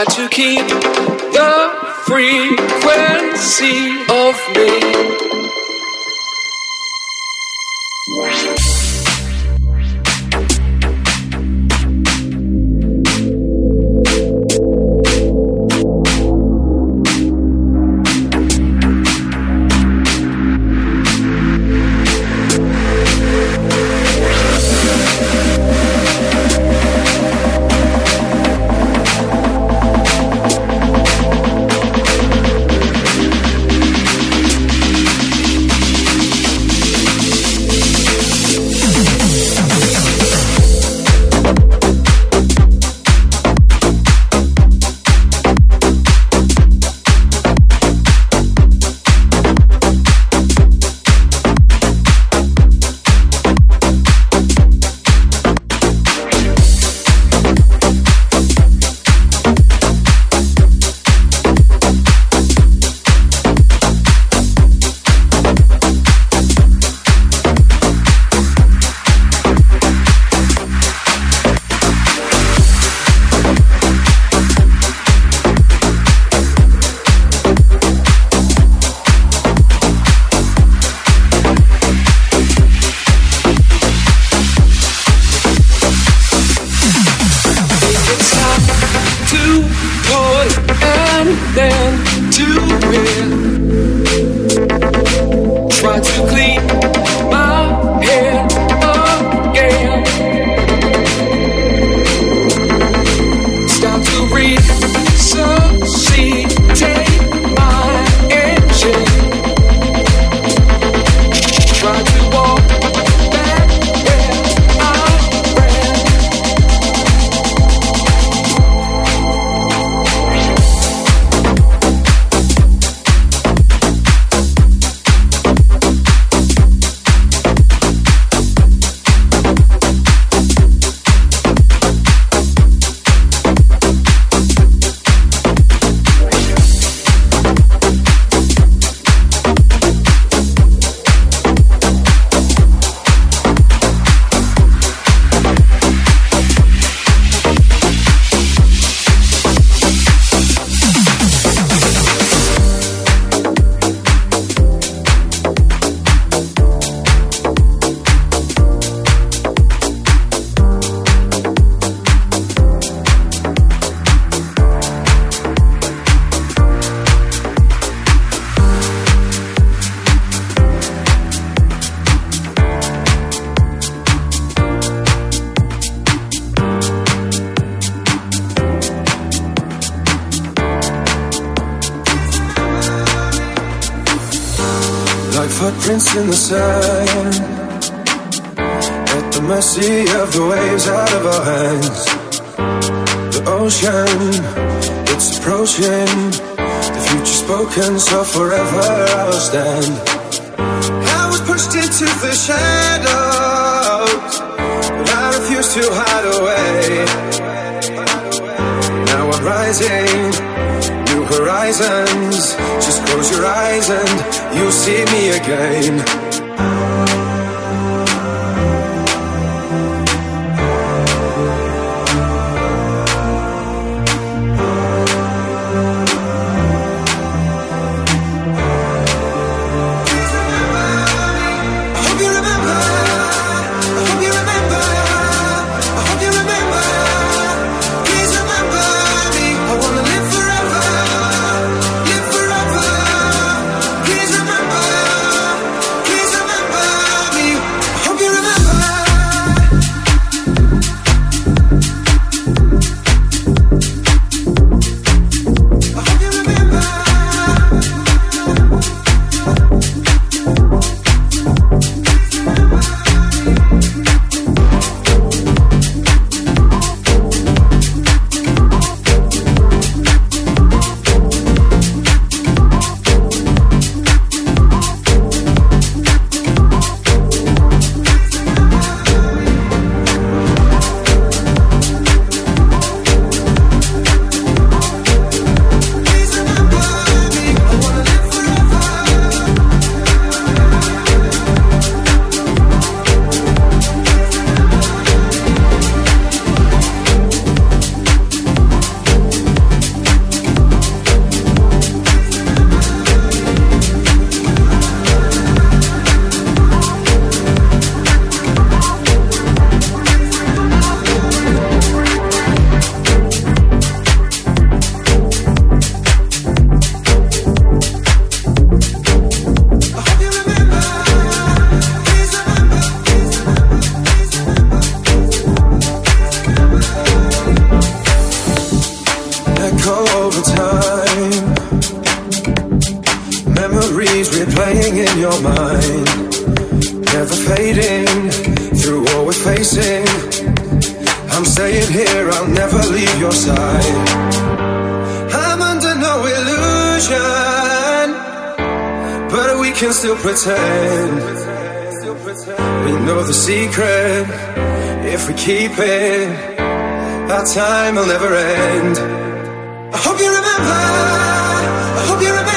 Try to keep the frequency of me. still pretend. We know the secret if we keep it. Our time will never end. I hope you remember. I hope you remember.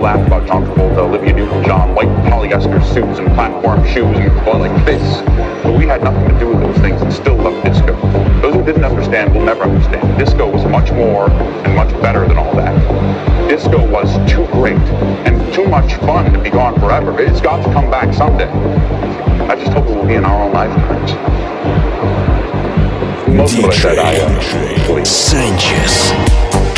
Laugh about John Travolta, Olivia Newton-John, white polyester suits and platform shoes and going like this. But we had nothing to do with those things and still loved disco. Those who didn't understand will never understand. Disco was much more and much better than all that. Disco was too great and too much fun to be gone forever. It's got to come back someday. I just hope it will be in our own lifetimes. Most of what I said, I uh. Sanchez.